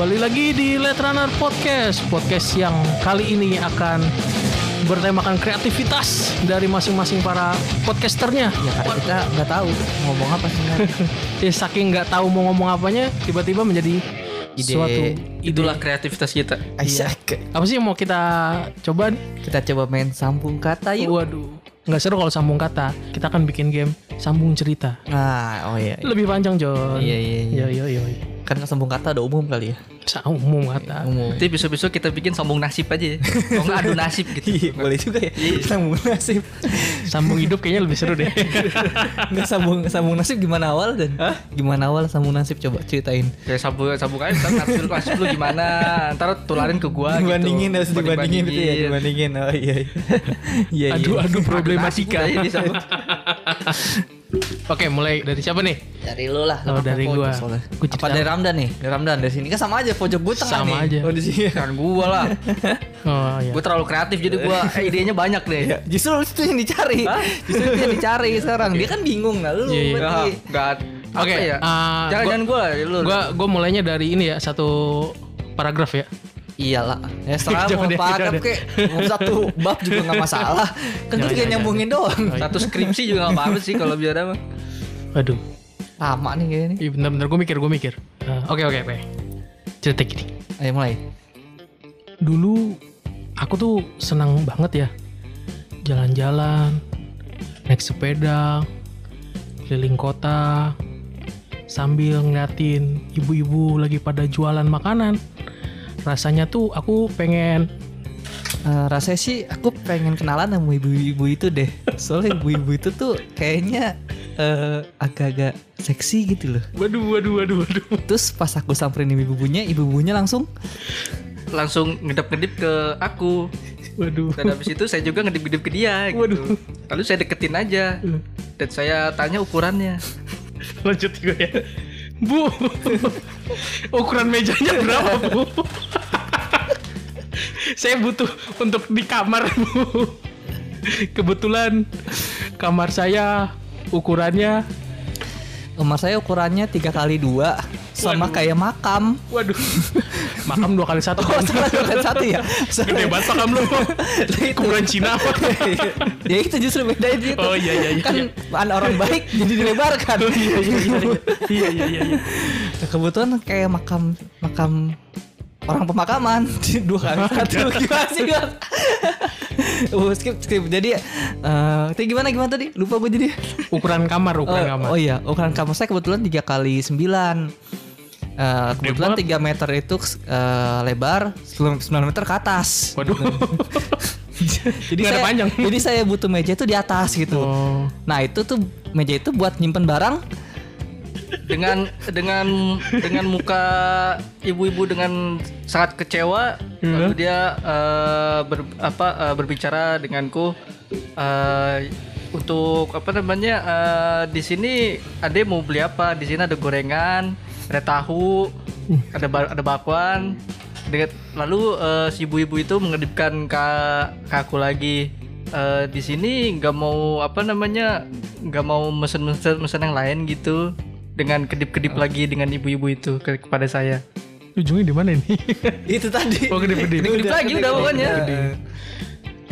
Kembali lagi di Let Runner Podcast Podcast yang kali ini akan bertemakan kreativitas dari masing-masing para podcasternya Ya karena kita nggak tahu ngomong apa sebenarnya. Ya saking nggak tahu mau ngomong apanya Tiba-tiba menjadi Ide. suatu Itulah kreativitas kita. Aisyah, Apa sih yang mau kita coba kita coba main sambung kata yuk. Waduh nggak seru kalau sambung kata Kita akan bikin game sambung cerita Nah, oh iya. iya. Lebih panjang John Iya, iya, iya. Iya iya iya Kan sambung kata ada umum kali ya. Sambung kata Umum. Nanti besok-besok kita bikin sambung nasib aja ya. Kalau nggak adu nasib gitu. Iya, boleh juga ya. Sambung nasib. Sambung hidup kayaknya lebih seru deh Enggak sambung sambung nasib gimana awal dan gimana awal sambung nasib coba ceritain. Kayak sambung sambung aja ntar nasib, nasib lu gimana. Ntar tularin ke gua dibandingin gitu. harus dibandingin gitu ya, dibandingin. Oh iya. Iya. Iya. Aduh aduh problematika ya. Oke mulai dari siapa nih? Dari lu lah. Oh, dari gua. Gua Apa dari Ramdan nih? Dari Ramdan dari sini kan sama aja pojok gue tengah Sama nih. aja. Oh di sini. Kan gua lah. Oh iya Gua terlalu kreatif jadi gua eh, idenya banyak deh. Ya, justru itu yang dicari. Justru itu yang dicari sekarang. Dia kan bingung lah lu Iya, iya. Enggak. Oke, Apa ya? ah, Jangan gua- jangan gua lah, lu. Gua gua mulainya dari ini ya satu paragraf ya. Iyalah. Ya setelah mau paragraf jangan kek mau satu bab juga nggak masalah. Kan Jangan, gue juga jangan, nyambungin doang. satu skripsi juga enggak apa-apa sih kalau biar apa. Aduh. Lama nih kayaknya nih. Iya bentar-bentar gue mikir gue mikir. Ah, Oke oke oke. Cerita gini. Ayo mulai. Dulu aku tuh senang banget ya jalan-jalan, naik sepeda, keliling kota, sambil ngeliatin ibu-ibu lagi pada jualan makanan. Rasanya tuh aku pengen Eh, rasanya sih aku pengen kenalan sama ibu-ibu itu deh. Soalnya ibu-ibu itu tuh kayaknya eh, agak-agak seksi gitu loh. waduh waduh waduh waduh. Terus pas aku samperin ibu-ibunya, ibu-ibunya langsung Langsung ngedip-ngedip ke aku. Waduh. Dan habis itu saya juga ngedip-ngedip ke dia gitu. Waduh. Lalu saya deketin aja. Dan saya tanya ukurannya. Lanjut gue ya. Bu, ukuran mejanya berapa bu? Saya butuh untuk di kamar bu. Kebetulan kamar saya ukurannya, Rumah saya ukurannya tiga kali dua sama Waduh. kayak makam. waduh, makam dua kali satu. Oh, salah bukan satu ya. Gede banget makam lu. Ukuran Cina ya itu justru beda itu. Oh, iya, iya, iya. Kan an- orang baik jadi dilebarkan. Iya iya iya iya iya iya. Iya. Kebetulan kayak makam makam orang pemakaman dua kali satu gimana sih oh, skip skip jadi eh tadi gimana gimana tadi lupa gue jadi Ukuran kamar, oh, ukuran kamar. oh iya ukuran kamar saya kebetulan tiga kali sembilan Eh, kebetulan. 3 meter itu eh, lebar 9 meter ke atas Waduh. jadi Nggak saya panjang. jadi saya butuh meja itu di atas gitu Oh. nah itu tuh meja itu buat nyimpen barang dengan dengan dengan muka ibu-ibu dengan sangat kecewa Iya. lalu dia eh, ber- apa eh, berbicara denganku eh, untuk apa namanya eh, di sini ade mau beli apa? Di sini ada gorengan ada tahu ada ba- ada bakwan. Dengan- lalu eh, si ibu-ibu itu mengedipkan ke, ke aku lagi. Eh, di sini nggak mau apa namanya nggak mau mesen-mesen mesen yang lain gitu dengan kedip-kedip lagi dengan ibu-ibu itu ke- kepada saya Ujungnya di mana ini? itu tadi Oh, kedip-kedip. Kedip lagi udah pokoknya.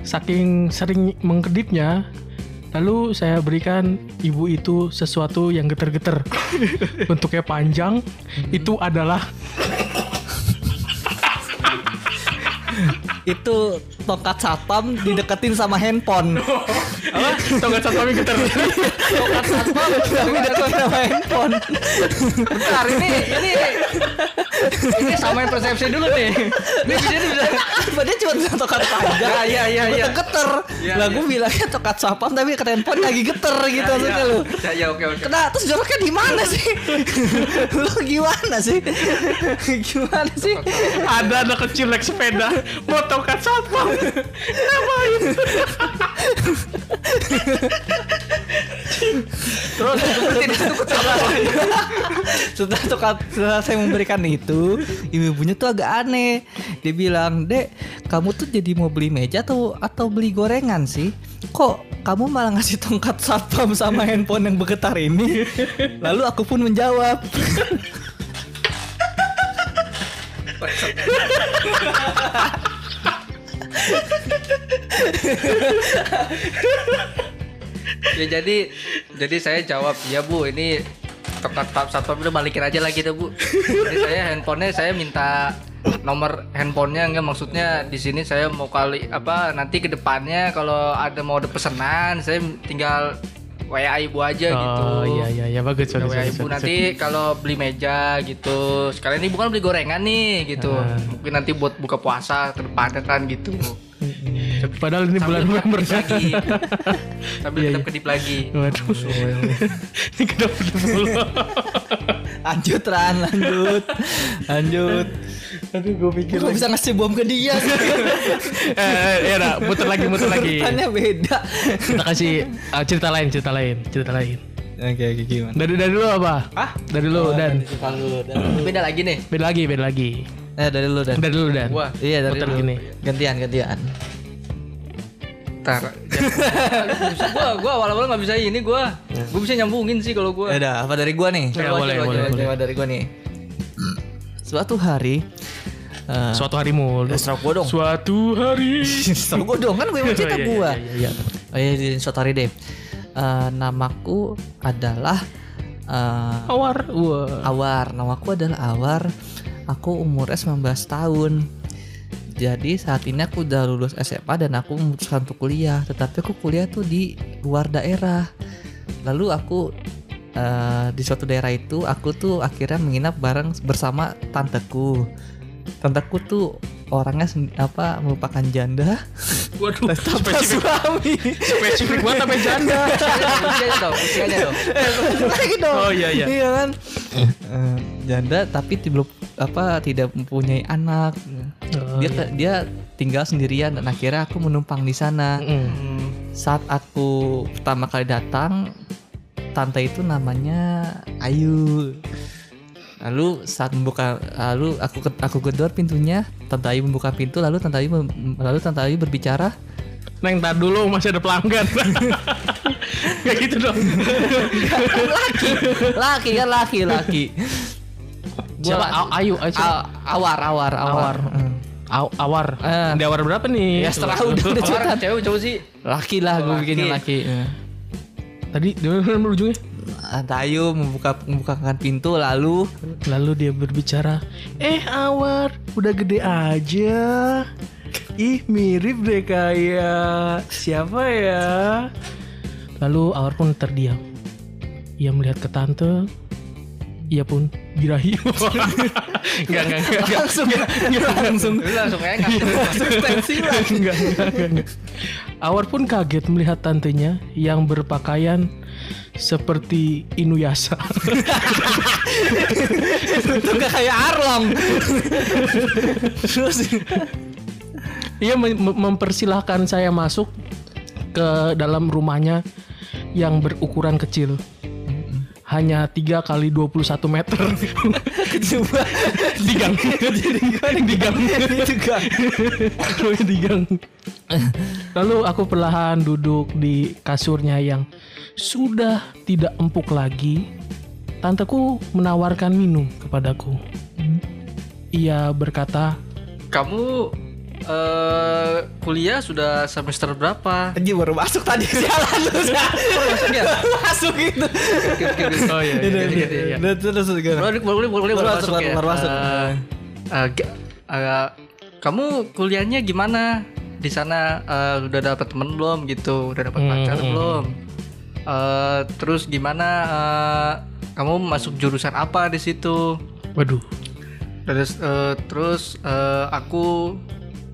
Saking sering mengkedipnya, lalu saya berikan ibu itu sesuatu yang geter-geter. Bentuknya panjang, itu adalah itu tongkat satpam dideketin sama handphone apa? Tongkat satpamnya geter. tongkat satpam tapi deketin sama handphone bentar ini ini ini samain persepsi dulu nih ini bisa bisa apa dia cuma tongkat panjang Ya, iya, iya, iya. geter Iya, lah iya. gue bilangnya tongkat satpam tapi ke handphone lagi geter gitu maksudnya lu ya ya oke oke Kena terus joroknya di mana sih? lu gimana sih? gimana sih? Ada anak kecil naik sepeda, mau tongkat satpam. Ngapain? Terus setelah tongkat setelah saya memberikan itu, ibu-ibunya tuh agak aneh. Dia bilang, "Dek, kamu tuh jadi mau beli meja atau atau beli gorengan sih? Kok kamu malah ngasih tongkat satpam sama handphone yang bergetar ini?" Lalu aku pun menjawab, ya jadi jadi saya jawab ya bu ini tetap tetap satpam udah balikin aja lagi deh bu. Jadi saya handphonenya saya minta nomor handphonenya enggak maksudnya di sini saya mau kali apa nanti ke depannya kalau ada mau ada pesanan saya tinggal WA ibu aja gitu Oh iya iya iya bagus bagus. WA ibu nanti kalau beli meja gitu sekalian ibu kan beli gorengan nih gitu Ah. mungkin nanti buat buka puasa kan gitu Padahal ini kedip bersih. lagi sambil Iya, tetap iya. kedip lagi Waduh. ini kenapa dulu? Lanjut Ran, lanjut. Lanjut. Aduh, gue pikir. Kok bisa ngasih bom ke dia eh, ya muter lagi, muter lagi. Urutannya beda. Kita kasih ah, cerita lain, cerita lain, cerita lain. Oke, oke gimana? Dari dari lu apa? Ah? Dari lu dan Kalau beda lagi nih beda lagi, beda lagi. Eh dari lu dan. Dari lu dan. Gua. Iya dari lu. gini. Gantian, gantian. Ntar Gua gua awal-awal nggak bisa ini gua Gua bisa nyambungin sih kalau gua Ya udah, apa dari gua nih? Ya, Coba, boleh, coba, boleh, coba, boleh. Coba dari gua nih. Suatu hari eh, Suatu hari mulu. eh, stroke gua dong. Suatu hari. Stroke gua dong kan gue mau cerita Iya, iya, gua. iya, iya. Oh iya, di suatu hari deh. Eh, namaku adalah eh, Awar. Wah. Awar. Namaku adalah Awar. Aku umurnya 19 tahun. Jadi saat ini aku udah lulus SMA dan aku memutuskan untuk kuliah. Tetapi aku kuliah tuh di luar daerah. Lalu aku eh, di suatu daerah itu aku tuh akhirnya menginap bareng bersama tanteku. Tanteku tuh orangnya apa merupakan janda Waduh. tanpa Spesifik, suami. spesifik banget sampai janda. Usianya dong Usianya dong lagi dong. Oh, iya, iya. Iya kan. Janda tapi belum apa tidak mempunyai anak. Oh, dia iya. dia tinggal sendirian dan akhirnya aku menumpang di sana. Mm. Saat aku pertama kali datang, tante itu namanya Ayu. Lalu saat membuka lalu aku aku gedor pintunya, tante Ayu membuka pintu lalu tante Ayu lalu tante Ayu berbicara, Neng, tar dulu masih ada pelanggan. Kayak gitu dong. laki, laki kan laki, laki. Siapa? A- Ayu, Ayu. siapa? Awar, awar, awar. Awar. Hmm. Aw- awar. Eh. Di awar berapa nih? Ya setelah udah udah Awar cerita. cewek cowok sih Laki lah gue Laki. bikinnya laki. Tadi di mana ujungnya? Ayu membuka membukakan pintu lalu Lalu dia berbicara, eh Awar, udah gede aja. Ih mirip deh kayak siapa ya? Lalu Awar pun terdiam. Ia melihat ke tante. Ia pun birahi. Enggak, enggak, enggak, enggak. langsung langsung Lu langsung kayak langsung tensilan. enggak, enggak, enggak, enggak. Awar pun kaget melihat tantenya yang berpakaian seperti Inuyasha. Itu gak kayak Arlong. Terus Ia mem- mem- mempersilahkan saya masuk ke dalam rumahnya yang berukuran kecil. Hanya 3 kali 21 meter. coba di gang. di gang. itu di gang. Lalu aku perlahan duduk di kasurnya yang sudah tidak empuk lagi. Tanteku menawarkan minum kepadaku. Ia berkata, Kamu eh kuliah sudah semester berapa? Anjir baru masuk tadi sialan lu. Masuk ya? Masuk itu. "Oh iya, iya, iya, iya, iya. Udah terus gimana? Boleh, boleh, boleh, Baru boleh masuk, masuk ya. baru masuk. Eh, eh, eh, kamu kuliahnya gimana? Di sana eh, udah dapat temen belum gitu? Udah dapat Hmm, pacar hmm, belum? Eh, terus gimana? eh, kamu masuk jurusan apa di situ? Waduh. Terus, eh, terus eh, aku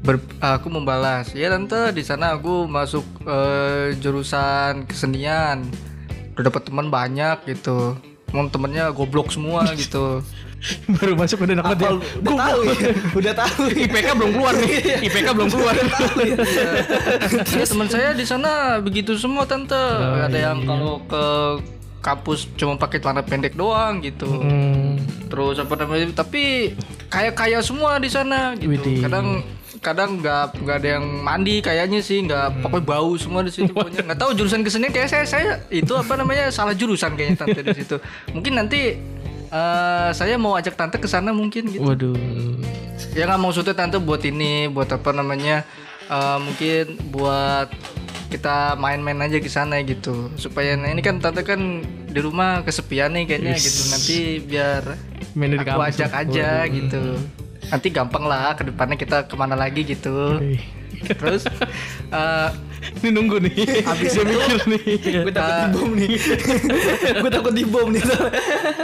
ber, aku membalas, ya tante di sana aku masuk eh, jurusan kesenian, udah dapat teman banyak gitu, teman temennya goblok semua gitu. Baru masuk udah dapat ya. Udah tahu ya. Udah tahu. IPK belum keluar nih. IPK belum keluar. ya teman saya di sana begitu semua tante, ada yang kalau ke kampus cuma pakai celana pendek doang gitu. Hmm, terus apa namanya tapi kaya kaya semua di sana gitu Widih. kadang kadang nggak nggak ada yang mandi kayaknya sih nggak pokoknya bau semua di situ pokoknya. Nggak tahu jurusan kesenian kayak saya saya itu apa namanya salah jurusan kayaknya tante di situ. Mungkin nanti eh, saya mau ajak tante ke sana mungkin gitu. Waduh. ya nggak maksudnya tante buat ini buat apa namanya eh, mungkin buat kita main-main aja ke sana gitu. Supaya nah, ini kan tante kan di rumah kesepian nih kayaknya Yes. gitu. Nanti biar Main aku ajak aja Waduh. gitu nanti gampang lah ke depannya kita ke mana lagi gitu terus eh, Ini nunggu nih. Habis dia mikir nih. gue takut dibom nih gue takut dibom nih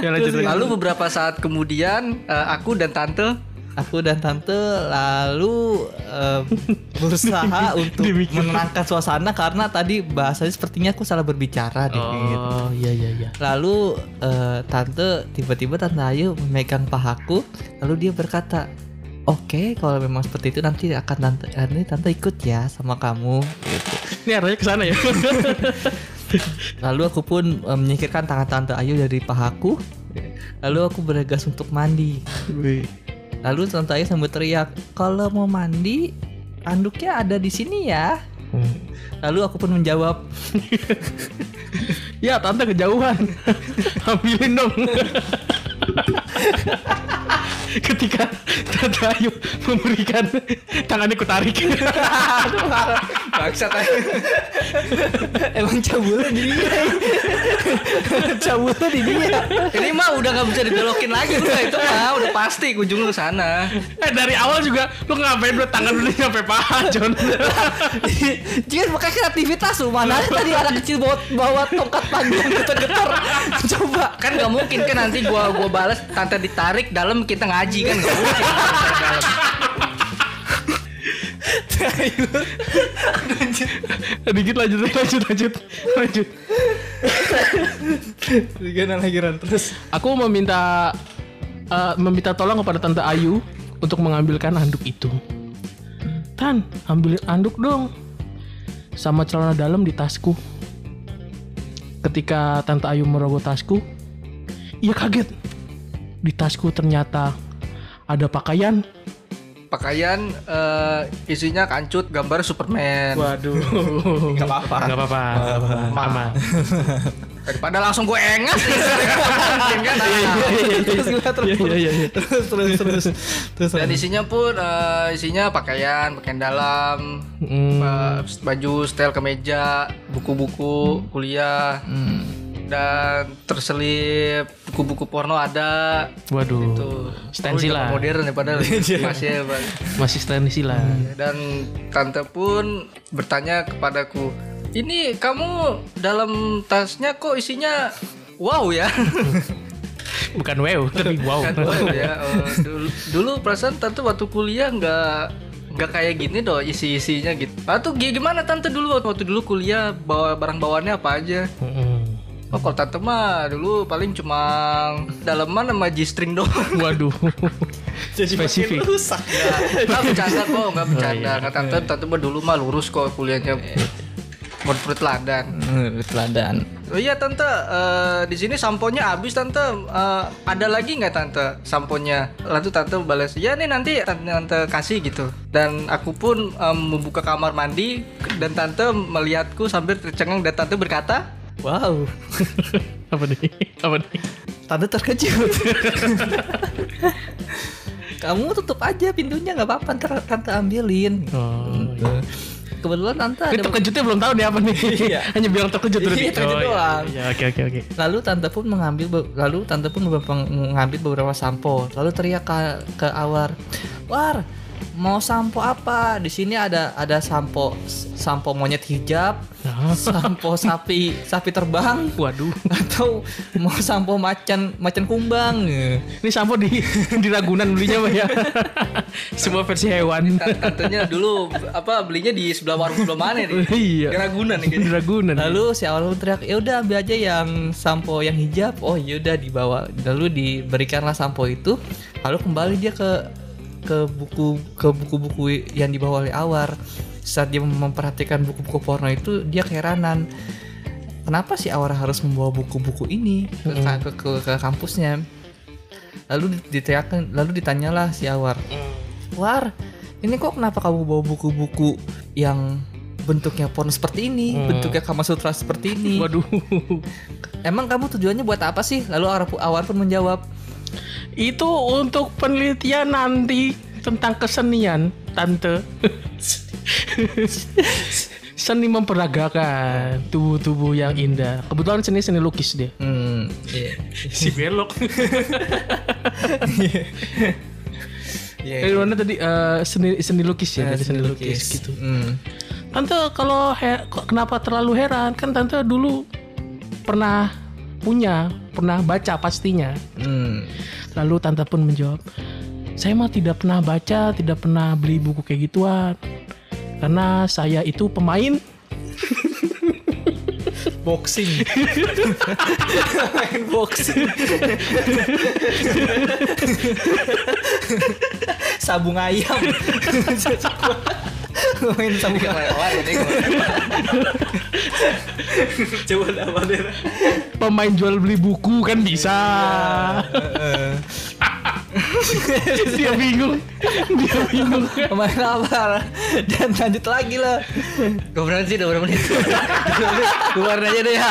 Ya lanjut lanjut. lalu beberapa saat kemudian eh, aku dan tante aku dan tante lalu eh, berusaha untuk menenangkan suasana karena tadi bahasanya sepertinya aku salah berbicara deh gitu. Oh iya iya iya. Lalu eh, tante tiba-tiba tante Ayu memegang pahaku lalu dia berkata Oke, kalau memang seperti itu nanti akan tante nanti tante ikut ya sama kamu. Gitu. Ini arahnya ke sana ya. Lalu aku pun eh, menyingkirkan tangan tante Ayu dari pahaku. Lalu aku bergegas untuk mandi. Wih. Lalu tante Ayu sambil teriak, kalau mau mandi, anduknya ada di sini ya. Hmm. Lalu aku pun menjawab, Ya tante kejauhan. Ambilin dong. Ketika Tante Ayu memberikan tangannya ku tarik. bangsat emang cabulnya di dia. cabulnya di dia. ini mah udah nggak bisa dibelokin lagi udah itu mah udah pasti ujung ke sana eh dari awal juga lu ngapain dua tangan dulu sampai paha John. Dia pakai kreativitas lu mana ada tadi anak kecil bawa bawa tongkat panjang getar-getar. Coba. kan nggak mungkin kan nanti gua gua balas tante ditarik dalam kita ngaji kan nggak mungkin. Dikit lanjut lanjut lanjut lanjut. Gimana lagi Ran? Terus Aku meminta eh, meminta tolong kepada Tante Ayu untuk mengambilkan anduk itu. Tan, ambilin anduk dong. Sama celana dalam di tasku. Ketika Tante Ayu merogoh tasku, ia kaget. Di tasku ternyata ada pakaian. Pakaian eh, isinya kancut gambar Superman Waduh. Gak apa-apa. Gak apa-apa. Aman. daripada langsung gue kan terus terus? Iya, iya, iya. Terus terus terus. Terus dan isinya pun eh, isinya pakaian pakaian dalam Hmm. eh, baju setel kemeja buku-buku kuliah dan terselip buku-buku porno ada Waduh. tuh Stensil lah. modern ya padahal masih ya Bang. Masih stensi lah. dan tante pun bertanya kepadaku ini kamu dalam tasnya kok isinya wow ya Bukan wow, tapi wow. Wow ya Oh, dulu, dulu perasaan tante waktu kuliah nggak nggak kayak gini doh isi isinya gitu tuh gi- gimana tante dulu waktu, dulu kuliah bawa barang bawaannya apa aja Mm-mm. Oh kalau tante mah dulu paling cuma daleman sama g-string doang Waduh. Spesifik. rusak. nggak bercanda kok nggak bercanda iya. nggak tante tante mah dulu mah lurus kok kuliahnya menurut teladan Teladan. Oh iya tante, eh, di sini samponya habis tante. Eh, ada lagi nggak tante samponya? Lalu tante balas, ya nih nanti tante, tante kasih gitu. Dan aku pun em, membuka kamar mandi dan tante melihatku sambil tercengang dan tante berkata, Wow. Apa nih? Apa nih? Tante terkejut. Kamu tutup aja pintunya nggak apa-apa ntar tante ambilin. Oh. Kebetulan tante Ini ada terkejutnya belum tahu nih apa nih. Iya. Hanya bilang terkejut berarti. Iya, terkejut Oh, iya. doang. Iya, oke oke oke. Lalu tante pun mengambil lalu tante pun mengambil beberapa sampo. Lalu teriak ke, ke Awar, "War, mau sampo apa? Di sini ada ada sampo sampo monyet hijab, Nah. sampo sapi sapi terbang, Waduh. atau mau sampo macan macan kumbang." Ini sampo di di Ragunan belinya Pak ya. Semua versi hewan. "Tan- tantenya dulu apa belinya di sebelah warung sebelah mana nih? Iya. Di Ragunan nih Di kayaknya. Ragunan. Lalu si pun teriak, "Ya udah ambil aja yang sampo yang hijab." Oh, yaudah dibawa. Lalu diberikanlah sampo itu. Lalu kembali dia ke ke buku ke buku-buku yang dibawa oleh Awar. Saat dia memperhatikan buku-buku porno itu, dia keheranan. Kenapa si Awar harus membawa buku-buku ini ke, ke, ke, ke kampusnya? Lalu diteriakan, lalu ditanyalah si Awar, War, ini kok kenapa kamu bawa buku-buku yang bentuknya porno seperti ini, Hmm. bentuknya Kama Sutra seperti ini? Waduh. Emang kamu tujuannya buat apa sih? Lalu Awar pun menjawab, Itu untuk penelitian nanti tentang kesenian tante. Seni memperagakan tubuh-tubuh yang indah. Kebetulan seni seni lukis dia. Hmm, iya. si belok. Iya. Eh, mana tadi? Eh, seni seni lukis ya Eh, tadi seni lukis, gitu. Hmm. tante kalau he- kenapa terlalu heran? Kan tante dulu pernah punya pernah baca pastinya Hmm. Lalu tante pun menjawab, saya mah tidak pernah baca, tidak pernah beli buku kayak gituan. Karena saya itu pemain Boxing. Main boxing. Sabung ayam. Main sabung ayam. Coba apa deh? pemain jual beli buku kan bisa. Dia bingung. Dia bingung. Main apa? Dan lanjut lagi lah. Gue berapa sih udah berapa menit? Keluarin aja deh ya.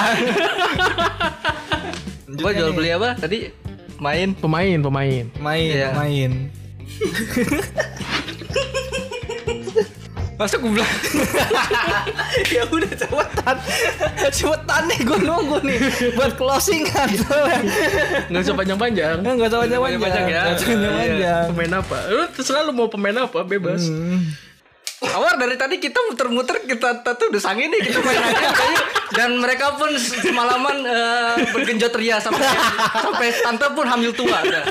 Gue jual beli apa tadi? Main. Pemain, pemain. Main, Iya. main. Masa gue bilang ya udah cepetan cepetan nih gue nunggu nih buat closing kan Nggak usah panjang-panjang. nggak usah panjang panjang Panjang-panjang ya. nggak usah panjang panjang Pemain apa? Lu terserah lu mau pemain apa, bebas. Awar dari tadi kita muter-muter kita tuh udah sange nih kita main aja dan mereka pun semalaman eh, bergenjot ria sampai sampai tante pun hamil tua udah.